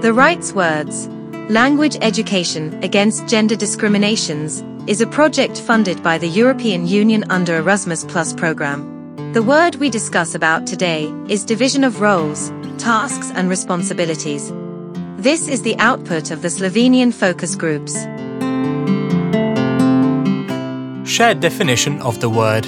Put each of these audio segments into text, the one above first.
The Rights Words Language Education Against Gender Discriminations is a project funded by the European Union under Erasmus Plus program. The word we discuss about today is division of roles, tasks and responsibilities. This is the output of the Slovenian focus groups. Shared definition of the word.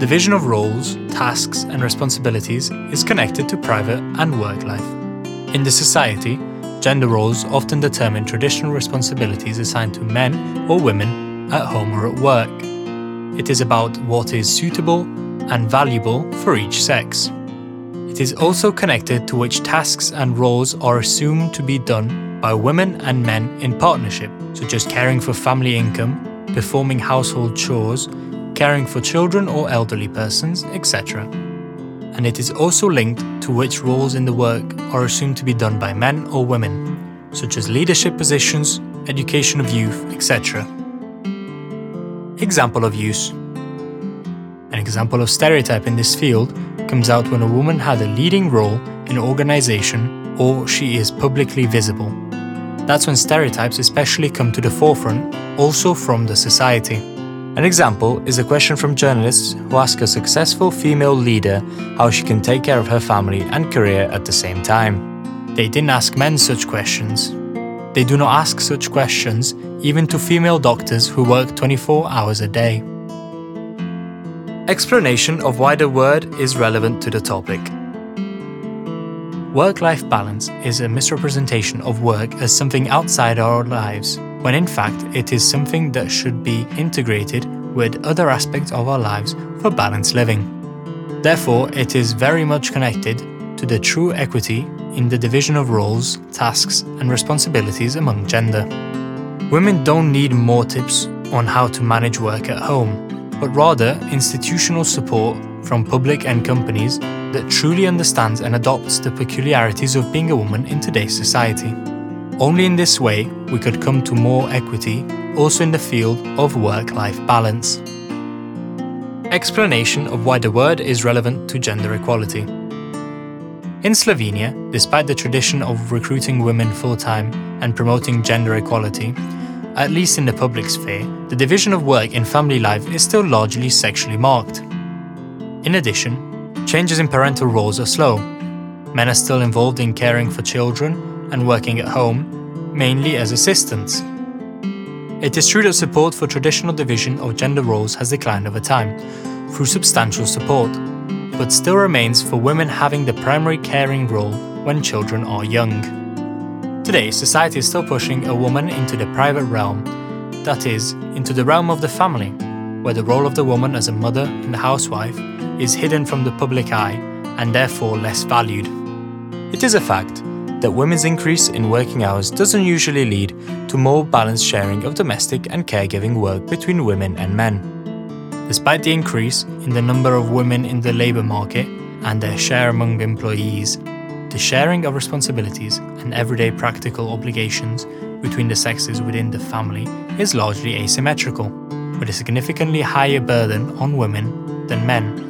Division of roles, tasks, and responsibilities is connected to private and work life. In the society, gender roles often determine traditional responsibilities assigned to men or women at home or at work. It is about what is suitable and valuable for each sex. It is also connected to which tasks and roles are assumed to be done by women and men in partnership, such as caring for family income, performing household chores, caring for children or elderly persons, etc. And it is also linked to which roles in the work are assumed to be done by men or women, such as leadership positions, education of youth, etc. Example of use An example of stereotype in this field comes out when a woman had a leading role in an organization or she is publicly visible. That's when stereotypes especially come to the forefront, also from the society. An example is a question from journalists who ask a successful female leader how she can take care of her family and career at the same time. They didn't ask men such questions. They do not ask such questions even to female doctors who work 24 hours a day. Explanation of why the word is relevant to the topic. Work life balance is a misrepresentation of work as something outside our lives, when in fact it is something that should be integrated with other aspects of our lives for balanced living. Therefore, it is very much connected to the true equity in the division of roles, tasks, and responsibilities among gender. Women don't need more tips on how to manage work at home, but rather institutional support from public and companies that truly understands and adopts the peculiarities of being a woman in today's society. Only in this way we could come to more equity also in the field of work life balance. Explanation of why the word is relevant to gender equality. In Slovenia, despite the tradition of recruiting women full time and promoting gender equality, at least in the public sphere, the division of work in family life is still largely sexually marked. In addition, changes in parental roles are slow. Men are still involved in caring for children and working at home, mainly as assistants. It is true that support for traditional division of gender roles has declined over time, through substantial support, but still remains for women having the primary caring role when children are young. Today, society is still pushing a woman into the private realm, that is, into the realm of the family, where the role of the woman as a mother and housewife is hidden from the public eye and therefore less valued. It is a fact that women's increase in working hours doesn't usually lead to more balanced sharing of domestic and caregiving work between women and men. Despite the increase in the number of women in the labour market and their share among employees, the sharing of responsibilities and everyday practical obligations between the sexes within the family is largely asymmetrical, with a significantly higher burden on women than men.